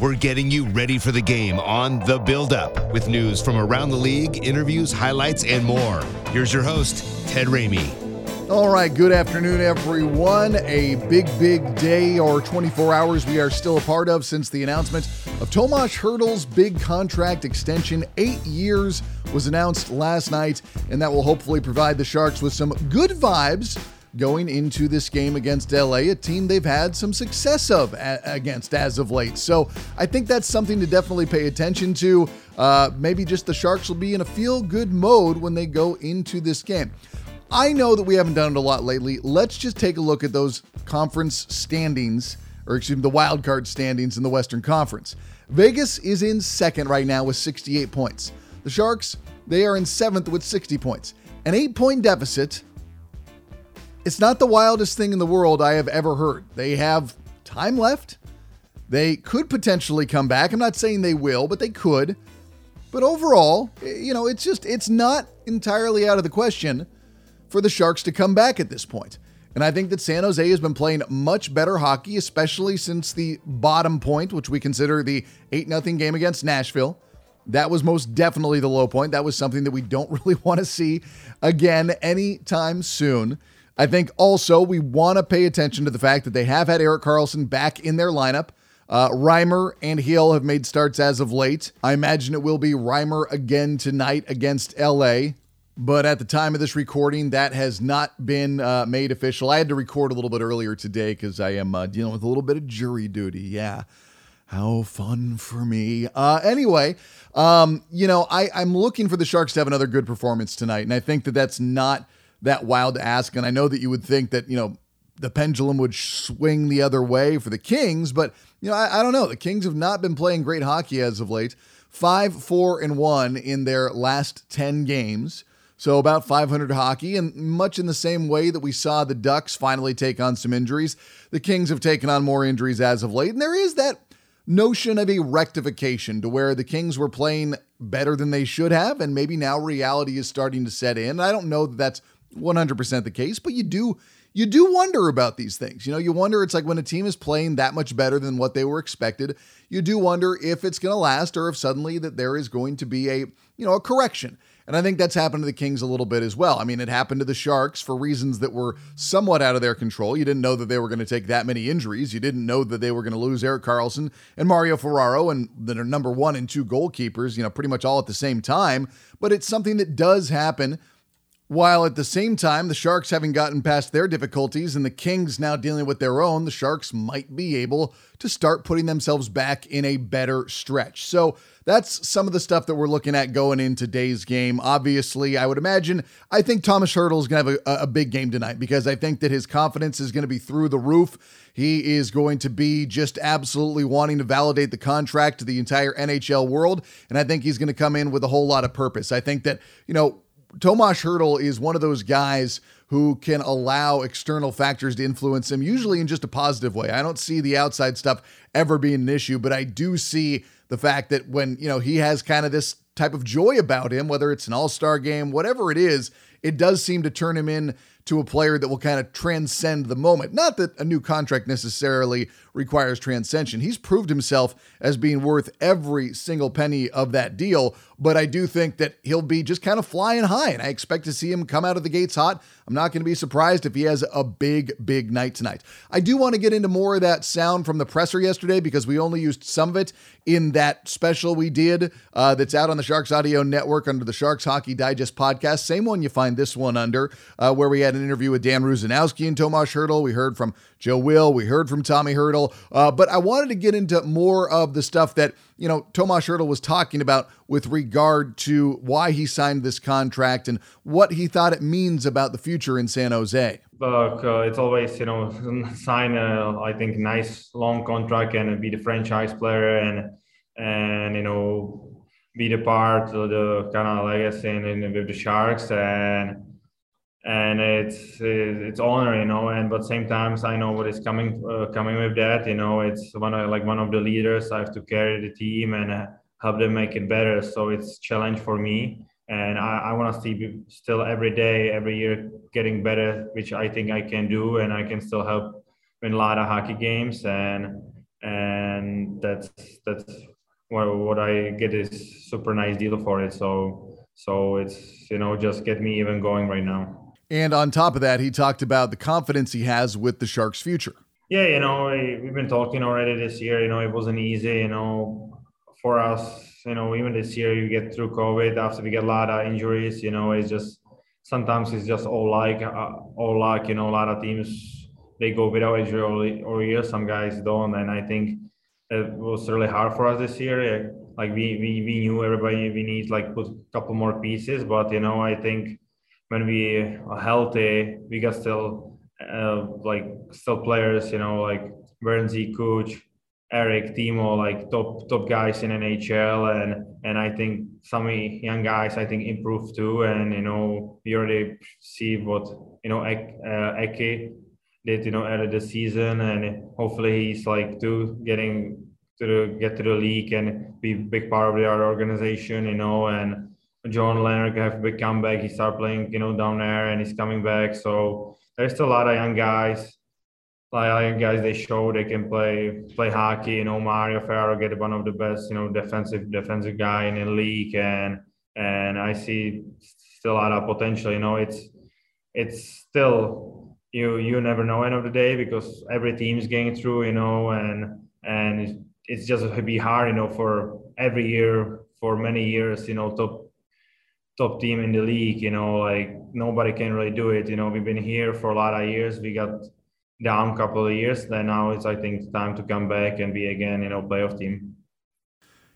We're getting you ready for the game on The Build Up with news from around the league, interviews, highlights, and more. Here's your host, Ted Ramey. All right, good afternoon, everyone. A big, big day or 24 hours we are still a part of since the announcement of Tomas Hertl's big contract extension. Eight years was announced last night, and that will hopefully provide the Sharks with some good vibes going into this game against LA, a team they've had some success of a- against as of late. So I think that's something to definitely pay attention to. Uh, maybe just the Sharks will be in a feel good mode when they go into this game. I know that we haven't done it a lot lately. Let's just take a look at those conference standings, or excuse me, the wild card standings in the Western Conference. Vegas is in second right now with 68 points. The Sharks, they are in seventh with 60 points. An eight point deficit it's not the wildest thing in the world I have ever heard. They have time left. They could potentially come back. I'm not saying they will, but they could. But overall, eh, you know, it's just it's not entirely out of the question for the Sharks to come back at this point. And I think that San Jose has been playing much better hockey, especially since the bottom point, which we consider the 8 0 game against Nashville. That was most definitely the low point. That was something that we don't really want to see again anytime soon. I think also we want to pay attention to the fact that they have had Erik Karlsson back in their lineup. Uh, Reimer and Hill have made starts as of late. I imagine it will be Reimer again tonight against LA. But at the time of this recording, that has not been uh, made official. I had to record a little bit earlier today because I am uh, dealing with a little bit of jury duty. Yeah. How fun for me. Uh, anyway, um, you know, I, I'm looking for the Sharks to have another good performance tonight. And I think that that's not that wild to ask. And I know that you would think that, you know, the pendulum would swing the other way for the Kings, but, you know, I, I don't know. The Kings have not been playing great hockey as of late. Five, four, and one in their last 10 games. So about 500 hockey, and much in the same way that we saw the Ducks finally take on some injuries, the Kings have taken on more injuries as of late. And there is that notion of a rectification to where the Kings were playing better than they should have, and maybe now reality is starting to set in. I don't know that that's 100% the case, but you do you do wonder about these things. You know, you wonder it's like when a team is playing that much better than what they were expected, you do wonder if it's going to last or if suddenly that there is going to be a, you know, a correction. And I think that's happened to the Kings a little bit as well. I mean, it happened to the Sharks for reasons that were somewhat out of their control. You didn't know that they were going to take that many injuries. You didn't know that they were going to lose Erik Karlsson and Mario Ferraro and are number one and two goalkeepers, you know, pretty much all at the same time. But it's something that does happen while at the same time, the Sharks having gotten past their difficulties and the Kings now dealing with their own, the Sharks might be able to start putting themselves back in a better stretch. So that's some of the stuff that we're looking at going in today's game. Obviously, I would imagine, I think Tomas Hertl is going to have a, a big game tonight because I think that his confidence is going to be through the roof. He is going to be just absolutely wanting to validate the contract to the entire NHL world. And I think he's going to come in with a whole lot of purpose. I think that, you know, Tomas Hertl is one of those guys who can allow external factors to influence him, usually in just a positive way. I don't see the outside stuff ever being an issue, but I do see the fact that when, you know, he has kind of this type of joy about him, whether it's an all-star game, whatever it is, it does seem to turn him in to a player that will kind of transcend the moment. Not that a new contract necessarily requires transcension. He's proved himself as being worth every single penny of that deal, but I do think that he'll be just kind of flying high, and I expect to see him come out of the gates hot. I'm not going to be surprised if he has a big, big night tonight. I do want to get into more of that sound from the presser yesterday because we only used some of it in that special we did uh, that's out on the Sharks Audio Network under the Sharks Hockey Digest podcast. Same one you find this one under, uh, where we had an interview with Dan Rusanowsky and Tomas Hertl. We heard from Joe Will, we heard from Tommy Hertl, uh, but I wanted to get into more of the stuff that you know Tomas Hertl was talking about with regard to why he signed this contract and what he thought it means about the future in San Jose. Look, uh, it's always you know sign a I think nice long contract and be the franchise player and and you know be the part of the kind of legacy with the Sharks and and it's it's honor you know and but same times I know what is coming uh, coming with that you know it's one of like one of the leaders I have to carry the team and uh, help them make it better so it's challenge for me and I, I want to see still every day, every year getting better, which I think I can do, and I can still help win a lot of hockey games, and and that's that's what what I get is super nice deal for it. So so it's you know just get me even going right now. And on top of that, he talked about the confidence he has with the Sharks' future. Yeah, you know, we've been talking already this year. You know, it wasn't easy. You know, for us you know, even this year you get through COVID after we get a lot of injuries, you know, it's just sometimes it's just all like uh, all luck. You know, a lot of teams they go without injury all, all year. Some guys don't, and I think it was really hard for us this year. Like we we, we knew everybody we need like put a couple more pieces, but you know, I think when we are healthy, we got still uh, like still players. You know, like Burnsie, Coach, Eric, Timo, like top top guys in NHL, and and I think some young guys I think improve too, and you know we already see what you know uh, Eke did you know at the season, and hopefully he's like too getting to the get to the league. And be big part of our organization, you know, and John Leonard have a big comeback. He start playing you know down there, and he's coming back, so there's still a lot of young guys like young guys they show they can play play hockey. You know, Mario Ferraro get one of the best, you know, defensive defensive guy in the league, and and I see still a lot of potential. You know, it's it's still you you never know end of the day because every team's getting through. You know, and and it's just to be hard. You know, for every year for many years. You know, top top team in the league. You know, like nobody can really do it. You know, we've been here for a lot of years. We got down a couple of years, then now it's I think time to come back and be again, you know, playoff team.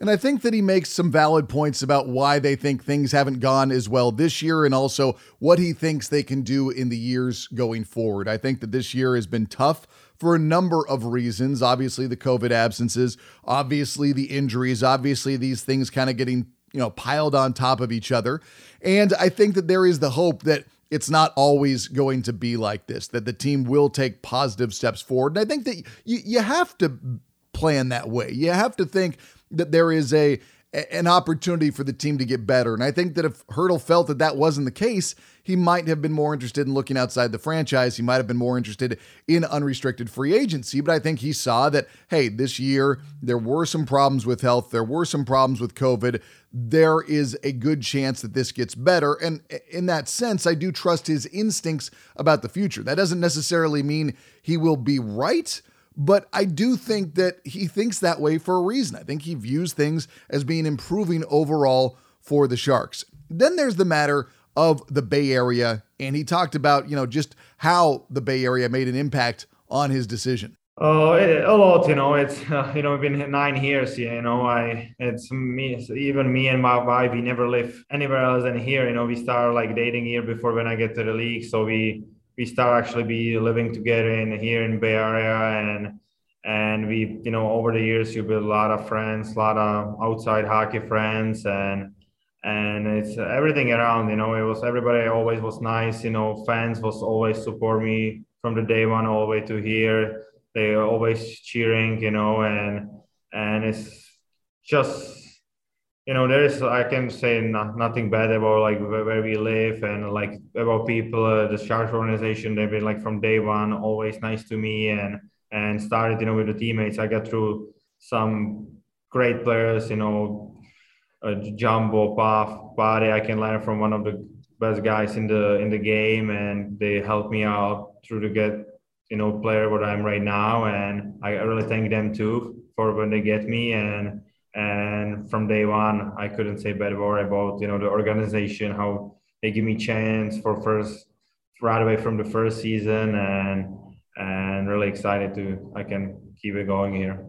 And I think that he makes some valid points about why they think things haven't gone as well this year and also what he thinks they can do in the years going forward. I think that this year has been tough for a number of reasons. Obviously, the COVID absences, obviously, the injuries, obviously, these things kind of getting, you know, piled on top of each other. And I think that there is the hope that it's not always going to be like this, that the team will take positive steps forward. And I think that you, you have to plan that way. You have to think that there is a an opportunity for the team to get better. And I think that if Hertl felt that that wasn't the case, he might have been more interested in looking outside the franchise. He might have been more interested in unrestricted free agency. But I think he saw that, hey, this year there were some problems with health, there were some problems with COVID. There is a good chance that this gets better. And in that sense, I do trust his instincts about the future. That doesn't necessarily mean he will be right but I do think that he thinks that way for a reason. I think he views things as being improving overall for the Sharks. Then there's the matter of the Bay Area, and he talked about, you know, just how the Bay Area made an impact on his decision. Oh, a lot, you know. It's uh, you know, been nine years. You know, I it's me, even me and my wife. We never live anywhere else than here. You know, we start like dating here before when I get to the league. So we we start actually be living together in here in Bay Area and and we you know over the years you build a lot of friends a lot of outside hockey friends and and it's everything around you know it was everybody always was nice you know fans was always support me from the day one all the way to here. They are always cheering you know and and it's just you know there is i can say not, nothing bad about like where we live and like about people uh, the sharks organization they've been like from day one always nice to me and and started you know with the teammates. I got through some great players you know uh, jumbo puff body i can learn from one of the best guys in the in the game and they helped me out through to get you know player what i'm right now and i really thank them too for when they get me and and from day one i couldn't say better about you know the organization how they give me chance for first right away from the first season, and and really excited to I can keep it going here.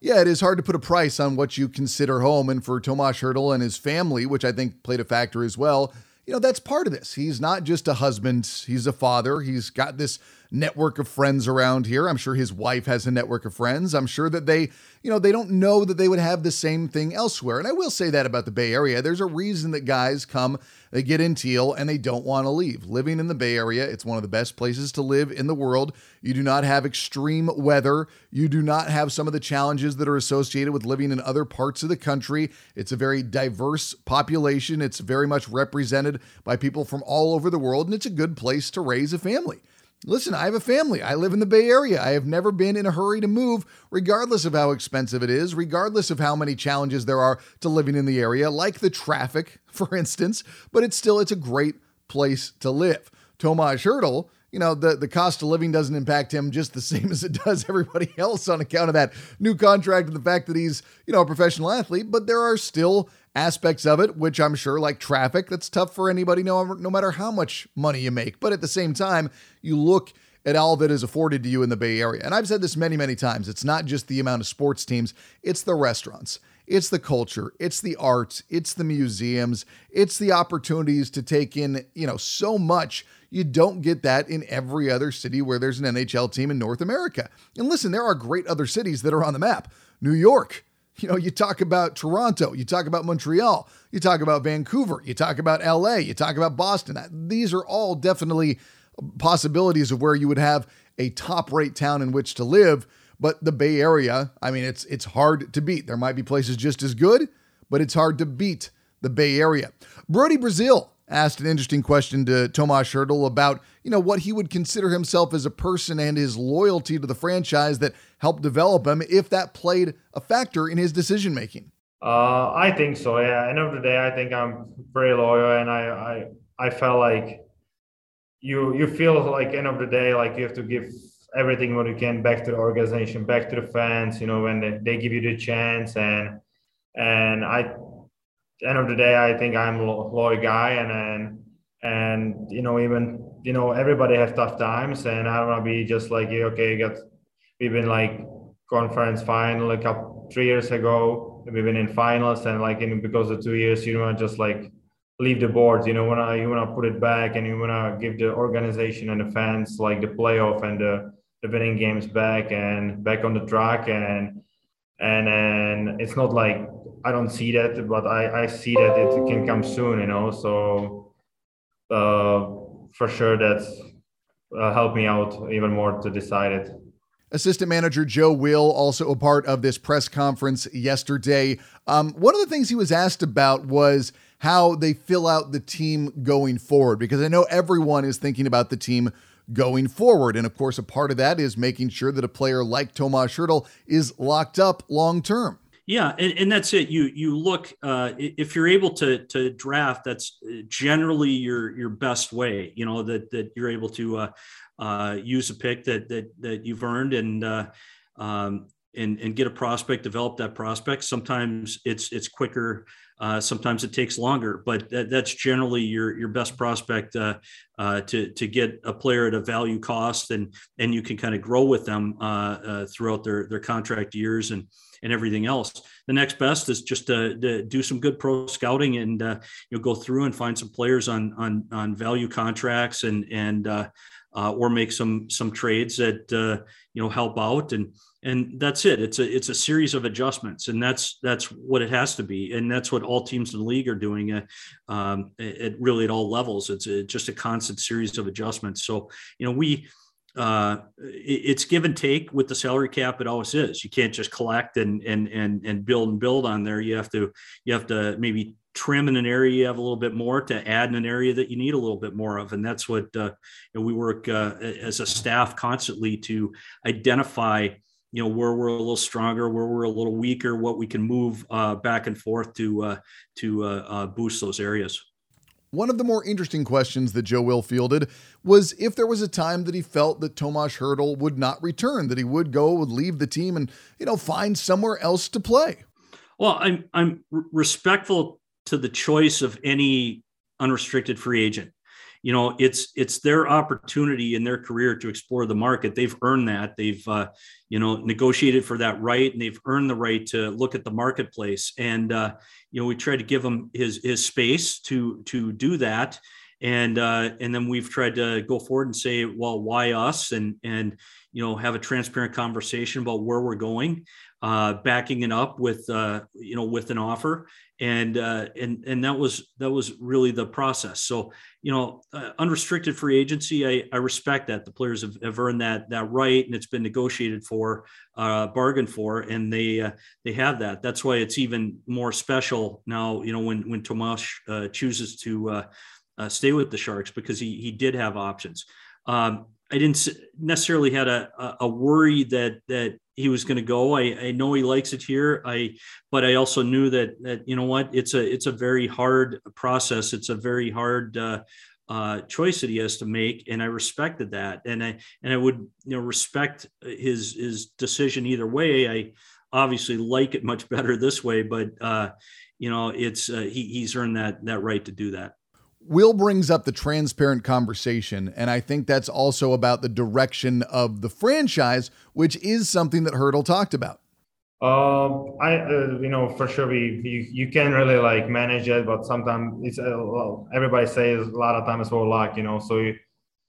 Yeah, it is hard to put a price on what you consider home. And for Tomas Hertl and his family, which I think played a factor as well, you know, that's part of this. He's not just a husband, he's a father. He's got this network of friends around here. I'm sure his wife has a network of friends. I'm sure that they, you know, they don't know that they would have the same thing elsewhere. And I will say that about the Bay Area. There's a reason that guys come, they get in Teal, and they don't want to leave. Living in the Bay Area, it's one of the best places to live in the world. You do not have extreme weather. You do not have some of the challenges that are associated with living in other parts of the country. It's a very diverse population. It's very much represented by people from all over the world, and it's a good place to raise a family. Listen, I have a family. I live in the Bay Area. I have never been in a hurry to move, regardless of how expensive it is, regardless of how many challenges there are to living in the area, like the traffic, for instance, but it's still it's a great place to live. Tomas Hertl, you know, the, the cost of living doesn't impact him just the same as it does everybody else on account of that new contract and the fact that he's, you know, a professional athlete, but there are still aspects of it, which I'm sure, like traffic, that's tough for anybody, no, no matter how much money you make. But at the same time, you look at all that is afforded to you in the Bay Area. And I've said this many, many times. It's not just the amount of sports teams, it's the restaurants, it's the culture, it's the arts, it's the museums, it's the opportunities to take in, you know, so much. You don't get that in every other city where there's an NHL team in North America. And listen, there are great other cities that are on the map. New York, you know, you talk about Toronto, you talk about Montreal, you talk about Vancouver, you talk about LA, you talk about Boston. These are all definitely possibilities of where you would have a top rate town in which to live. But the Bay Area, I mean, it's it's hard to beat. There might be places just as good, but it's hard to beat the Bay Area. Brodie Brazil asked an interesting question to Tomas Hertl about, you know, what he would consider himself as a person and his loyalty to the franchise that helped develop him, if that played a factor in his decision making. Uh, I think so. Yeah. End of the day, I think I'm very loyal, and I I I felt like you you feel like end of the day like you have to give everything what you can back to the organization, back to the fans. You know, when they, they give you the chance, and and I end of the day, I think I'm a loyal guy, and and and you know even you know everybody has tough times, and I don't want to be just like you. Okay, you got we've been like conference final a couple three years ago. We've been in finals, and like in because of two years, you want to just like leave the boards. You know, wanna you wanna put it back, and you wanna give the organization and the fans like the playoff and the the winning games back and back on the track and and and it's not like I don't see that, but I, I see that it can come soon, you know. So uh, for sure, that's uh, helped me out even more to decide it. Assistant manager Joe Will, also a part of this press conference yesterday. Um, one of the things he was asked about was how they fill out the team going forward, because I know everyone is thinking about the team going forward. And of course, a part of that is making sure that a player like Tomas Hertl is locked up long term. Yeah, and, and that's it. You you look uh, if you're able to to draft, that's generally your your best way. You know that that you're able to uh, uh, use a pick that that that you've earned and uh, um, and and get a prospect, develop that prospect. Sometimes it's it's quicker. Uh, sometimes it takes longer, but that, that's generally your your best prospect uh, uh, to to get a player at a value cost, and and you can kind of grow with them uh, uh, throughout their their contract years and and everything else. The next best is just to, to do some good pro scouting and uh, you know go through and find some players on on on value contracts and and or make some some trades that you know help out. And and that's it. It's a it's a series of adjustments and that's that's what it has to be. And that's what all teams in the league are doing uh, um, at really at all levels. It's a, just a constant series of adjustments. So you know we uh, it's give and take with the salary cap. It always is. You can't just collect and and and and build and build on there. You have to you have to maybe trim in an area you have a little bit more to add in an area that you need a little bit more of and that's what uh, you know, we work uh, as a staff constantly to identify you know where we're a little stronger, where we're a little weaker, what we can move uh, back and forth to uh, to uh, uh, boost those areas. One of the more interesting questions that Joe Will fielded was if there was a time that he felt that Tomas Hertl would not return, that he would go, would leave the team, and you know find somewhere else to play. Well, I'm I'm respectful to the choice of any unrestricted free agent. You know, it's it's their opportunity in their career to explore the market. They've earned that. They've uh, you know negotiated for that right, and they've earned the right to look at the marketplace. And uh, you know, we try to give him his his space to to do that and uh, and then we've tried to go forward and say, well, why us? And and you know have a transparent conversation about where we're going, uh, backing it up with uh, you know with an offer, and uh, and and that was that was really the process. So you know, uh, unrestricted free agency, I, I respect that the players have, have earned that that right, and it's been negotiated for, uh, bargained for, and they uh, they have that. That's why it's even more special now. You know, when when Tomas uh, chooses to uh, uh, stay with the Sharks because he he did have options. Um, I didn't necessarily had a a worry that that he was going to go. I, I know he likes it here. I but I also knew that that you know what it's a it's a very hard process. It's a very hard uh, uh, choice that he has to make, and I respected that. And I and I would you know respect his his decision either way. I obviously like it much better this way, but uh, you know it's uh, he, he's earned that that right to do that. Will brings up the transparent conversation, and I think that's also about the direction of the franchise, which is something that Hertl talked about. Um, I, uh, you know, for sure, we you, you can really like manage it, but sometimes it's uh, well, everybody says a lot of times for luck, you know. So you,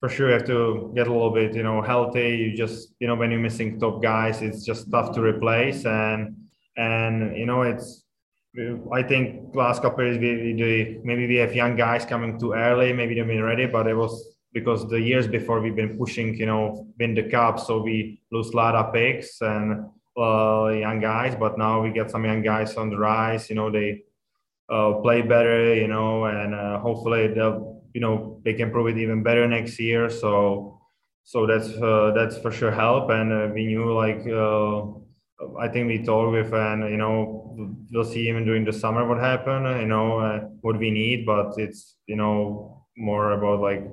for sure, you have to get a little bit, you know, healthy. You just, you know, when you're missing top guys, it's just tough to replace, and and you know, it's I think last couple years we, we maybe we have young guys coming too early, maybe they've been ready, but it was because the years before we've been pushing, you know, win the cup, so we lose a lot of picks and uh, young guys. But now we get some young guys on the rise. You know, they uh, play better. You know, and uh, hopefully they'll, you know, they can prove it even better next year. So, so that's uh, that's for sure help. And uh, we knew like uh, I think we talked with, and you know, we'll see even during the summer what happened. You know, uh, what we need, but it's you know more about like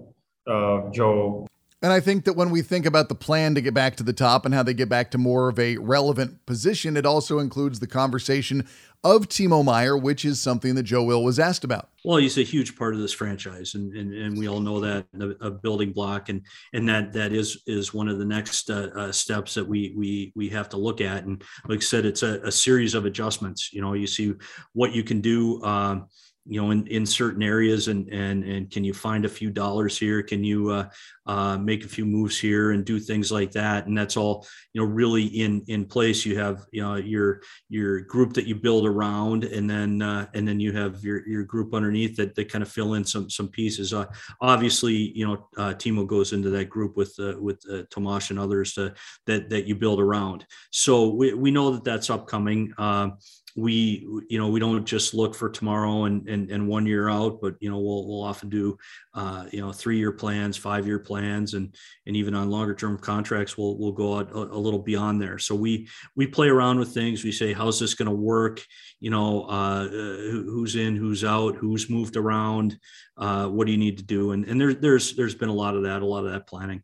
uh, Joe. And I think that when we think about the plan to get back to the top and how they get back to more of a relevant position, it also includes the conversation of Timo Meier, which is something that Joe Will was asked about. Well, he's a huge part of this franchise, and and, and we all know that a, building block, and and that that is is one of the next uh, uh, steps that we we we have to look at. And like I said, it's a, a series of adjustments. You know, you see what you can do. Um, you know in, in certain areas and and and can you find a few dollars here? Can you uh, uh, make a few moves here and do things like that? And that's all you know really in in place. You have you know your your group that you build around and then uh, and then you have your your group underneath that that kind of fill in some some pieces. Uh, obviously you know uh, Timo goes into that group with uh, with uh, Tomas and others to, that that you build around. So we, we know that that's upcoming. Um, we you know we don't just look for tomorrow and and, and one year out but you know we'll, we'll often do uh, you know three year plans five year plans and and even on longer term contracts we'll we'll go out a, a, little beyond there. So we we play around with things. We say how's this going to work? You know uh, who's in who's out who's moved around? Uh, what do you need to do? And and there, there's there's been a lot of that a lot of that planning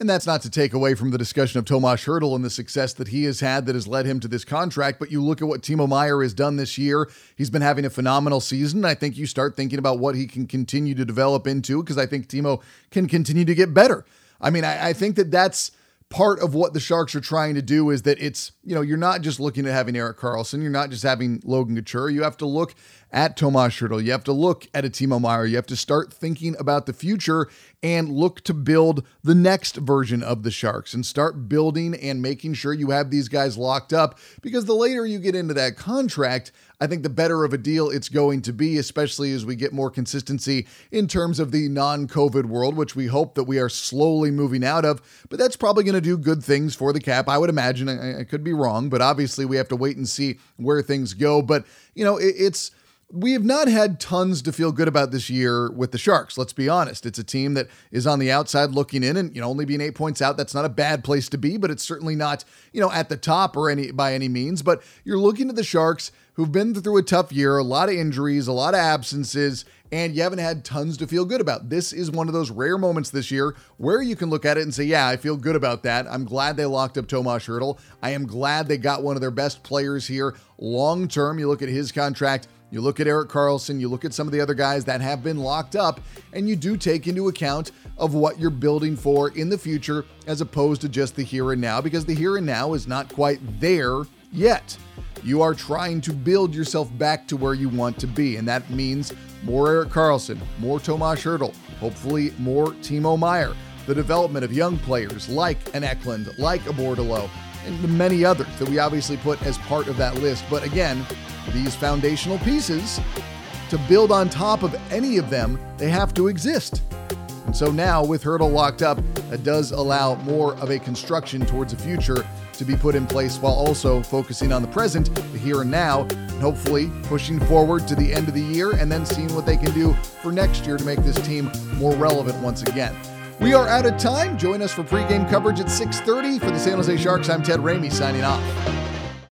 and that's not to take away from the discussion of Tomas Hertl and the success that he has had that has led him to this contract. But you look at what Timo Meier has done this year. He's been having a phenomenal season. I think you start thinking about what he can continue to develop into because I think Timo can continue to get better. I mean, I, I think that that's part of what the Sharks are trying to do is that it's, you know, you're not just looking at having Erik Karlsson, you're not just having Logan Couture. You have to look at Tomas Hertl. You have to look at a Timo Meier. You have to start thinking about the future and look to build the next version of the Sharks and start building and making sure you have these guys locked up because the later you get into that contract, I think the better of a deal it's going to be, especially as we get more consistency in terms of the non COVID world, which we hope that we are slowly moving out of. But that's probably going to do good things for the cap. I would imagine. I, I, could be wrong, but obviously we have to wait and see where things go. But, you know, it, it's we have not had tons to feel good about this year with the Sharks. Let's be honest. It's a team that is on the outside looking in, and you know, only being eight points out. That's not a bad place to be, but it's certainly not you know at the top or any by any means. But you're looking at the Sharks who've been through a tough year, a lot of injuries, a lot of absences, and you haven't had tons to feel good about. This is one of those rare moments this year where you can look at it and say, Yeah, I feel good about that. I'm glad they locked up Tomas Hertl. I am glad they got one of their best players here long term. You look at his contract You look at Erik Karlsson, you look at some of the other guys that have been locked up, and you do take into account of what you're building for in the future as opposed to just the here and now, because the here and now is not quite there yet. You are trying to build yourself back to where you want to be, and that means more Erik Karlsson, more Tomas Hertl, hopefully more Timo Meier, the development of young players like an Eklund, like a Bordeleau, and many others that we obviously put as part of that list. But again, these foundational pieces, to build on top of any of them, they have to exist. And so now, with Hertl locked up, that does allow more of a construction towards the future to be put in place while also focusing on the present, the here and now, and hopefully pushing forward to the end of the year and then seeing what they can do for next year to make this team more relevant once again. We are out of time. Join us for pregame coverage at 6:30 for the San Jose Sharks. I'm Ted Ramey signing off.